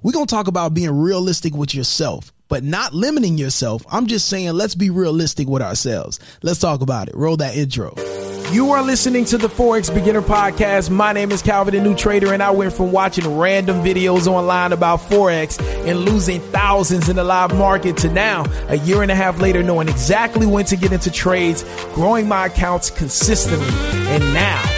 We're going to talk about being realistic with yourself, but not limiting yourself. I'm just saying, let's be realistic with ourselves. Let's talk about it. Roll that intro. You are listening to the Forex Beginner Podcast. My name is Calvin, the new trader, and I went from watching random videos online about Forex and losing thousands in the live market to now, a year and a half later, knowing exactly when to get into trades, growing my accounts consistently. And now,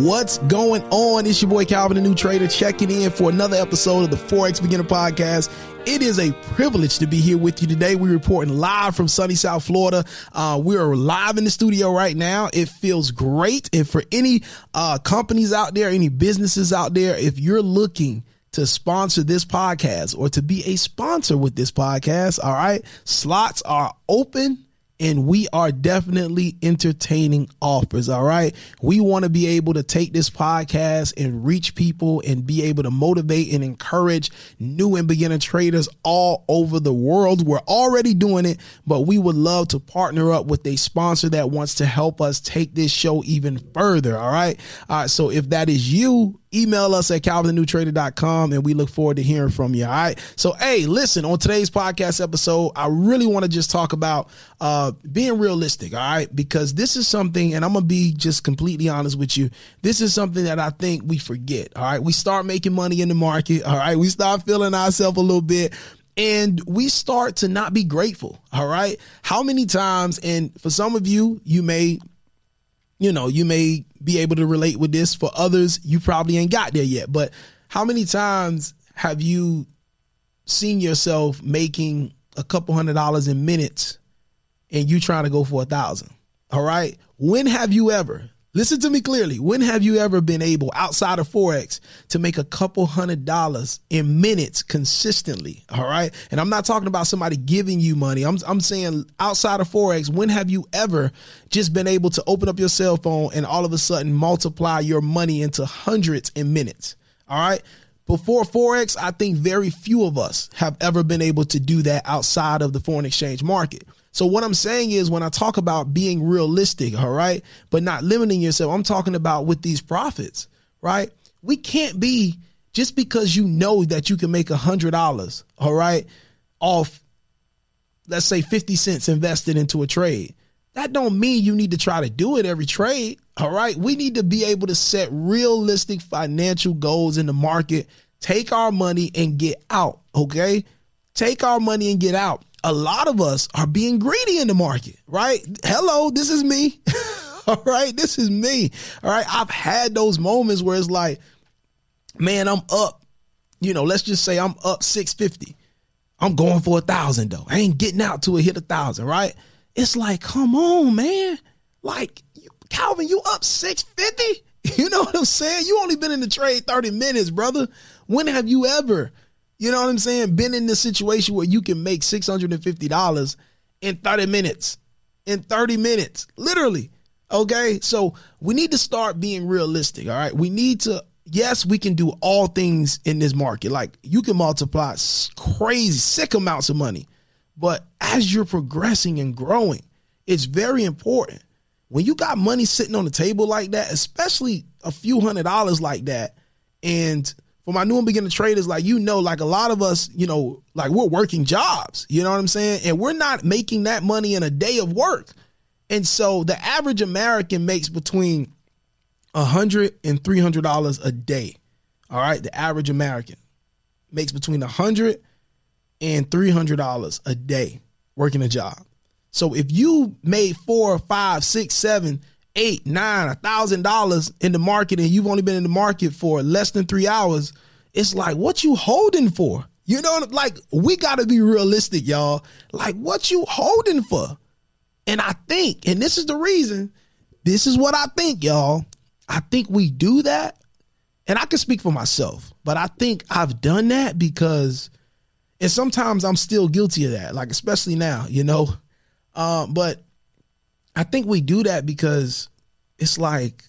What's going on? It's your boy Calvin, the new trader, checking in for another episode of the Forex Beginner Podcast. It is a privilege to be here with you today. We're reporting live from sunny South Florida. Uh, we are live in the studio right now. It feels great. And for any uh, companies out there, any businesses out there, if you're looking to sponsor this podcast or to be a sponsor with this podcast, all right, slots are open and we are definitely entertaining offers. All right. We want to be able to take this podcast and reach people and be able to motivate and encourage new and beginner traders all over the world. We're already doing it, but we would love to partner up with a sponsor that wants to help us take this show even further. All right. All right. So if that is you, email us at calvinthenewtrader.com and we look forward to hearing from you. All right. So, hey, listen, on today's podcast episode, I really want to just talk about uh, being realistic. All right. Because this is something, and I'm to be just completely honest with you. This is something that I think we forget. All right. We start making money in the market. All right. We start feeling ourselves a little bit and we start to not be grateful. All right. How many times, and for some of you, you may you know, you may be able to relate with this. For others, you probably ain't got there yet. But how many times have you seen yourself making a couple hundred dollars in minutes and you trying to go for a thousand? All right. When have you ever Listen to me clearly. When have you ever been able, outside of Forex, to make a couple hundred dollars in minutes consistently? All right. And I'm not talking about somebody giving you money. I'm, I'm saying outside of Forex, when have you ever just been able to open up your cell phone and all of a sudden multiply your money into hundreds in minutes? All right. Before Forex, I think very few of us have ever been able to do that outside of the foreign exchange market. So what I'm saying is when I talk about being realistic, all right, but not limiting yourself, I'm talking about with these profits, right? We can't be just because you know that you can make a hundred dollars, all right, off let's say 50 cents invested into a trade. That don't mean you need to try to do it every trade. All right. We need to be able to set realistic financial goals in the market, take our money and get out. Okay. Take our money and get out a lot of us are being greedy in the market, right? Hello, this is me. All right, this is me. All right, I've had those moments where it's like, man, I'm up. You know, let's just say I'm up 650. I'm going for a thousand though. I ain't getting out to a hit a thousand, right? It's like, come on, man. Like, Calvin, you up 650? You know what I'm saying? You only been in the trade 30 minutes, brother. When have you ever you know what I'm saying? Been in this situation where you can make $650 in 30 minutes. In 30 minutes, literally. Okay. So we need to start being realistic. All right. We need to, yes, we can do all things in this market. Like you can multiply crazy, sick amounts of money. But as you're progressing and growing, it's very important. When you got money sitting on the table like that, especially a few hundred dollars like that, and for my new and beginner traders, like you know, like a lot of us, you know, like we're working jobs, you know what I'm saying? And we're not making that money in a day of work. And so the average American makes between a hundred and three hundred dollars a day. All right, the average American makes between a hundred and three hundred dollars a day working a job. So if you made four, five, six, seven, eight, nine, a thousand dollars in the market and you've only been in the market for less than three hours, it's like what you holding for? You know, like we gotta be realistic, y'all. Like what you holding for? And I think, and this is the reason, this is what I think, y'all. I think we do that. And I can speak for myself, but I think I've done that because, and sometimes I'm still guilty of that, like especially now, you know. Um, but I think we do that because it's like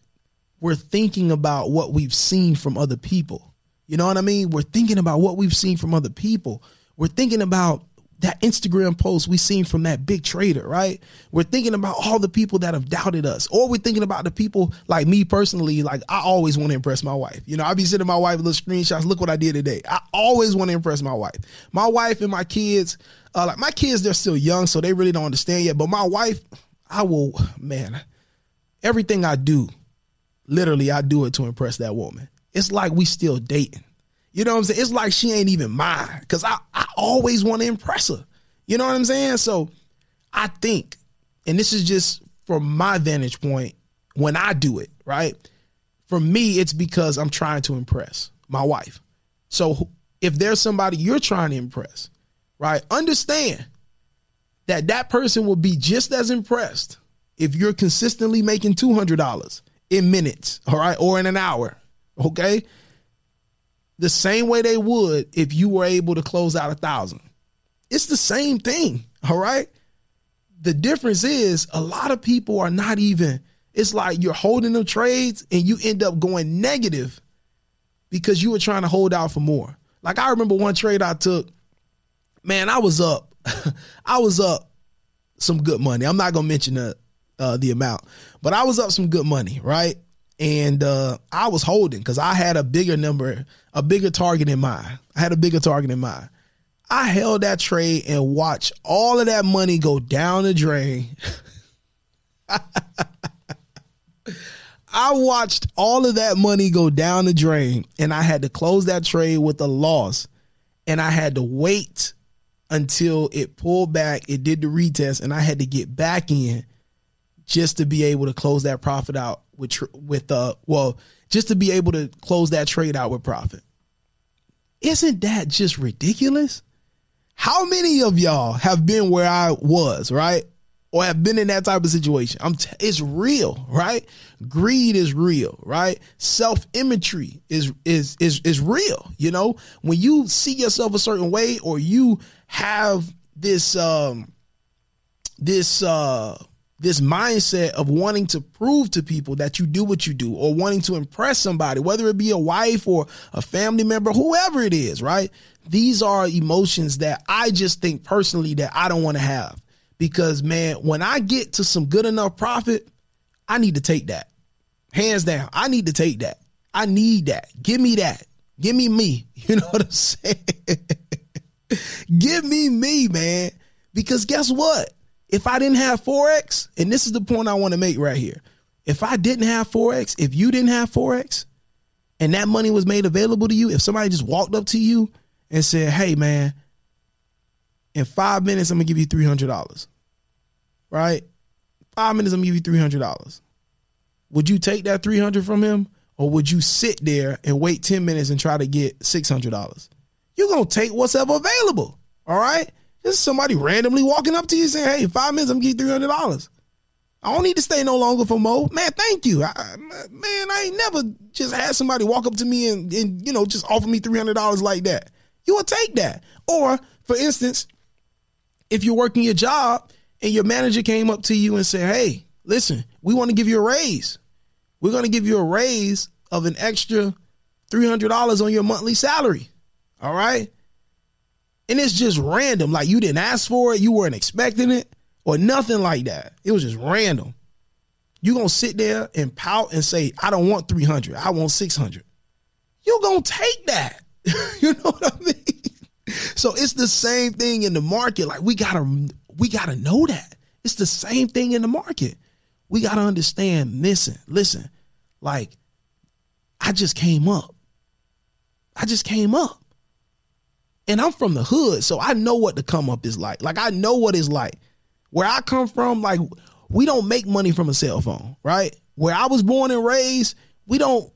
we're thinking about what we've seen from other people. You know what I mean? We're thinking about what we've seen from other people. We're thinking about that Instagram post we seen from that big trader, right? We're thinking about all the people that have doubted us, or we're thinking about the people like me personally. Like I always want to impress my wife. You know, I be sending my wife little screenshots. Look what I did today. I always want to impress my wife. My wife and my kids, uh, like my kids, they're still young, so they really don't understand yet. But my wife, I will, man, everything I do, literally, I do it to impress that woman. It's like we still dating. You know what I'm saying? It's like she ain't even mine because I, I always want to impress her. You know what I'm saying? So I think, and this is just from my vantage point, when I do it, right? For me, it's because I'm trying to impress my wife. So if there's somebody you're trying to impress, right? Understand that that person will be just as impressed if you're consistently making $200 in minutes, all right, or in an hour, okay? the same way they would if you were able to close out a thousand. It's the same thing, all right? The difference is a lot of people are not even, it's like you're holding them trades and you end up going negative because you were trying to hold out for more. Like I remember one trade I took, man, I was up. I was up some good money. I'm not gonna mention the uh, the amount, but I was up some good money, right? and uh, I was holding because I had a bigger number, a bigger target in mind. I had a bigger target in mind. I held that trade and watched all of that money go down the drain. I watched all of that money go down the drain, and I had to close that trade with a loss, and I had to wait until it pulled back. It did the retest, and I had to get back in just to be able to close that profit out with with uh well just to be able to close that trade out with profit. Isn't that just ridiculous? How many of y'all have been where I was, right? Or have been in that type of situation? I'm t- it's real, right? Greed is real, right? Self-imagery is is is is real, you know? When you see yourself a certain way or you have this um this uh this mindset of wanting to prove to people that you do what you do or wanting to impress somebody, whether it be a wife or a family member, whoever it is, right? These are emotions that I just think personally that I don't want to have because man, when I get to some good enough profit, I need to take that. Hands down. I need to take that. I need that. Give me that. Give me me. You know what I'm saying? Give me me, man. Because guess what? If I didn't have Forex, and this is the point I want to make right here. If I didn't have Forex, if you didn't have Forex, and that money was made available to you, if somebody just walked up to you and said, hey, man, in five minutes, I'm going to give you $300, right? Five minutes, I'm give you $300. Would you take that 300 from him? Or would you sit there and wait 10 minutes and try to get $600? You're going to take what's ever available. All right. This is somebody randomly walking up to you saying, "Hey, five minutes, I'm gonna give you three hundred dollars. I don't need to stay no longer for Mo. Man, thank you. I, man, I ain't never just had somebody walk up to me and, and you know just offer me three hundred dollars like that. You will take that. Or, for instance, if you're working your job and your manager came up to you and said, "Hey, listen, we want to give you a raise. We're going to give you a raise of an extra three hundred dollars on your monthly salary." All right and it's just random. Like you didn't ask for it, you weren't expecting it, or nothing like that. It was just random. You're gonna sit there and pout and say, "I don't want 300. I want 600." You're gonna take that? you know what I mean? So it's the same thing in the market. Like we gotta we gotta know that it's the same thing in the market. We gotta understand. Listen, listen. Like I just came up. I just came up. And I'm from the hood, so I know what the come up is like. Like I know what it's like. Where I come from, like we don't make money from a cell phone, right? Where I was born and raised, we don't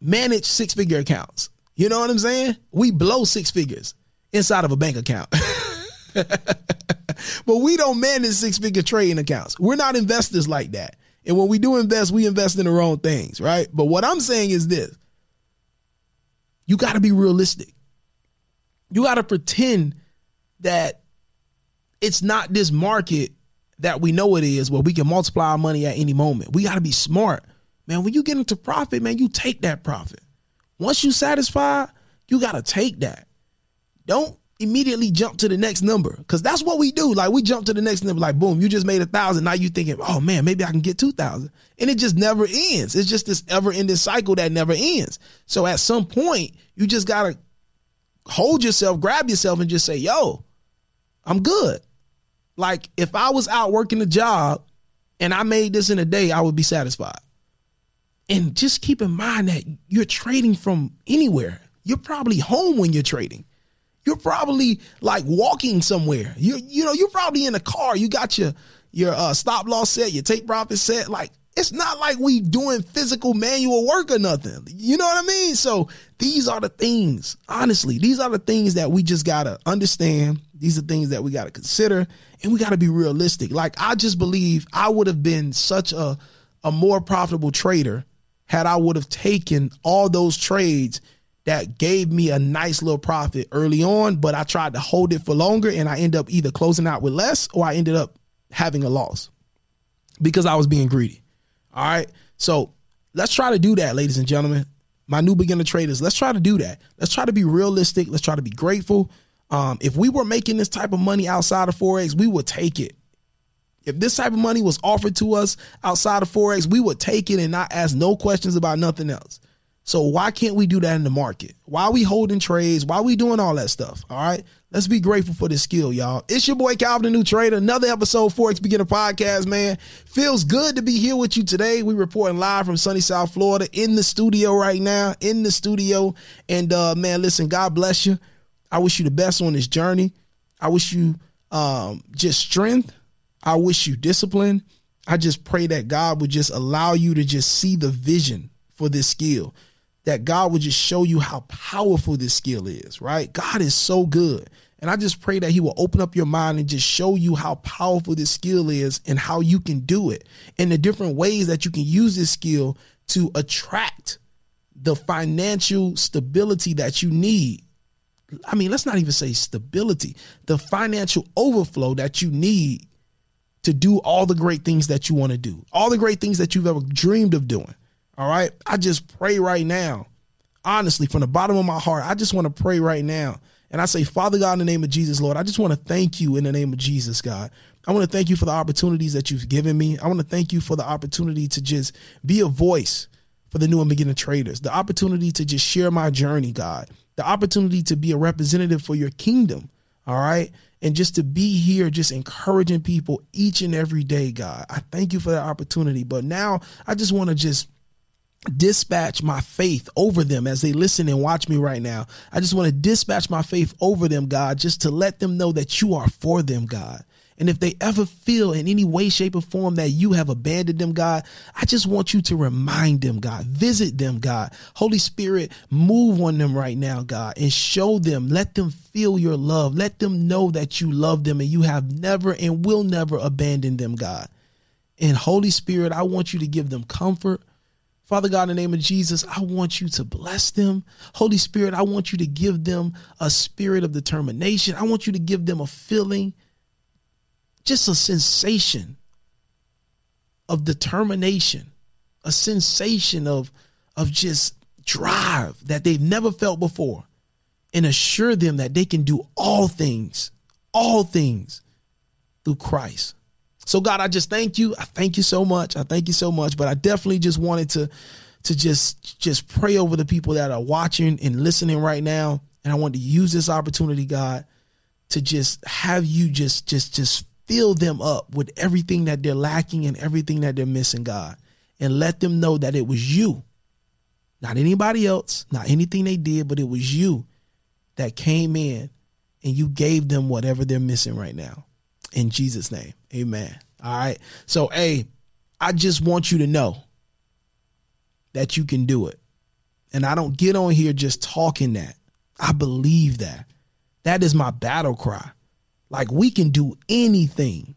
manage six figure accounts. You know what I'm saying? We blow six figures inside of a bank account. but we don't manage six figure trading accounts. We're not investors like that. And when we do invest, we invest in the wrong things, right? But what I'm saying is this you got to be realistic. You got to pretend that it's not this market that we know it is where we can multiply our money at any moment. We got to be smart. Man, when you get into profit, man, you take that profit. Once you satisfied, you got to take that. Don't immediately jump to the next number because that's what we do. Like we jump to the next number, like boom, you just made a thousand. Now you thinking, oh man, maybe I can get two thousand, and it just never ends. It's just this ever ending cycle that never ends. So at some point, you just gotta hold yourself, grab yourself, and just say, yo, I'm good. Like if I was out working a job and I made this in a day, I would be satisfied. And just keep in mind that you're trading from anywhere. You're probably home when you're trading. You're probably like walking somewhere. You you know, you're probably in a car. You got your your uh, stop loss set, your take profit set. Like it's not like we doing physical manual work or nothing. You know what I mean? So these are the things, honestly, these are the things that we just gotta understand. These are things that we gotta consider and we gotta be realistic. Like I just believe I would have been such a a more profitable trader had I would have taken all those trades that gave me a nice little profit early on, but I tried to hold it for longer and I end up either closing out with less or I ended up having a loss because I was being greedy. All right. So let's try to do that, ladies and gentlemen. My new beginner traders, let's try to do that. Let's try to be realistic. Let's try to be grateful. Um, if we were making this type of money outside of Forex, we would take it. If this type of money was offered to us outside of Forex, we would take it and not ask no questions about nothing else. So why can't we do that in the market? Why are we holding trades? Why are we doing all that stuff? All right. Let's be grateful for this skill, y'all. It's your boy Calvin, the new trader. Another episode of Forex Beginner Podcast, man. Feels good to be here with you today. We reporting live from sunny South Florida in the studio right now, in the studio. And uh man, listen, God bless you. I wish you the best on this journey. I wish you um just strength. I wish you discipline. I just pray that God would just allow you to just see the vision for this skill that God would just show you how powerful this skill is, right? God is so good. And I just pray that He will open up your mind and just show you how powerful this skill is and how you can do it and the different ways that you can use this skill to attract the financial stability that you need. I mean, let's not even say stability, the financial overflow that you need to do all the great things that you want to do, all the great things that you've ever dreamed of doing. All right. I just pray right now, honestly, from the bottom of my heart, I just want to pray right now. And I say, Father God, in the name of Jesus, Lord, I just want to thank you in the name of Jesus, God. I want to thank you for the opportunities that you've given me. I want to thank you for the opportunity to just be a voice for the new and beginning traders, the opportunity to just share my journey, God, the opportunity to be a representative for your kingdom. All right. And just to be here, just encouraging people each and every day, God. I thank you for that opportunity. But now I just want to just dispatch my faith over them as they listen and watch me right now. I just want to dispatch my faith over them, God, just to let them know that you are for them, God. And if they ever feel in any way, shape, or form that you have abandoned them, God, I just want you to remind them, God. Visit them, God. Holy Spirit, move on them right now, God, and show them. Let them feel your love. Let them know that you love them and you have never and will never abandon them, God. And Holy Spirit, I want you to give them comfort. Father God, in the name of Jesus, I want you to bless them. Holy Spirit, I want you to give them a spirit of determination. I want you to give them a feeling, just a sensation of determination, a sensation of, of just drive that they've never felt before, and assure them that they can do all things, all things through Christ so God, I just thank you. I thank you so much. I thank you so much. But I definitely just wanted to to just just pray over the people that are watching and listening right now. And I want to use this opportunity, God, to just have you just just just fill them up with everything that they're lacking and everything that they're missing, God. And let them know that it was you Not anybody else, not anything they did, but it was you that came in and you gave them whatever they're missing right now. In Jesus' name, amen. All right. So, hey, I just want you to know that you can do it. And I don't get on here just talking that. I believe that. That is my battle cry. Like we can do anything,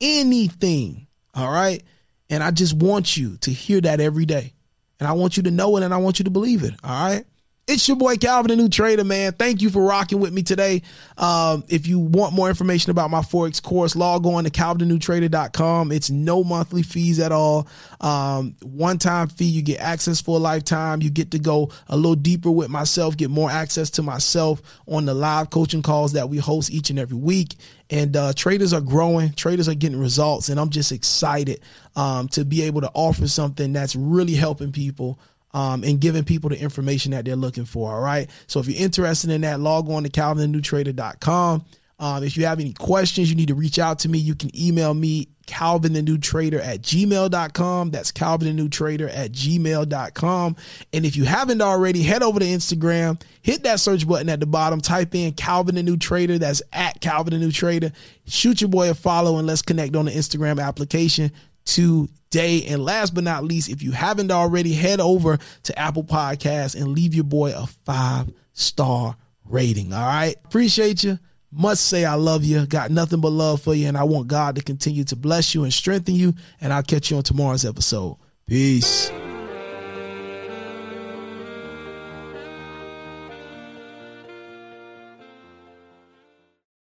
anything. All right. And I just want you to hear that every day. And I want you to know it and I want you to believe it. All right. It's your boy Calvin, the new trader, man. Thank you for rocking with me today. Um, if you want more information about my Forex course, log on to calvinthenewtrader.com. It's no monthly fees at all. Um, one time fee, you get access for a lifetime. You get to go a little deeper with myself, get more access to myself on the live coaching calls that we host each and every week. And uh, traders are growing, traders are getting results, and I'm just excited um, to be able to offer something that's really helping people um, and giving people the information that they're looking for. All right. So if you're interested in that, log on to calvinthenewtrader.com. Um, if you have any questions, you need to reach out to me. You can email me, Calvin the New Trader at gmail.com. That's Calvin the New Trader at gmail.com. And if you haven't already, head over to Instagram, hit that search button at the bottom, type in Calvin the New Trader. That's at Calvin the New Trader. Shoot your boy a follow and let's connect on the Instagram application today. And last but not least, if you haven't already, head over to Apple Podcasts and leave your boy a five star rating. All right. Appreciate you. Must say I love you. Got nothing but love for you. And I want God to continue to bless you and strengthen you. And I'll catch you on tomorrow's episode. Peace.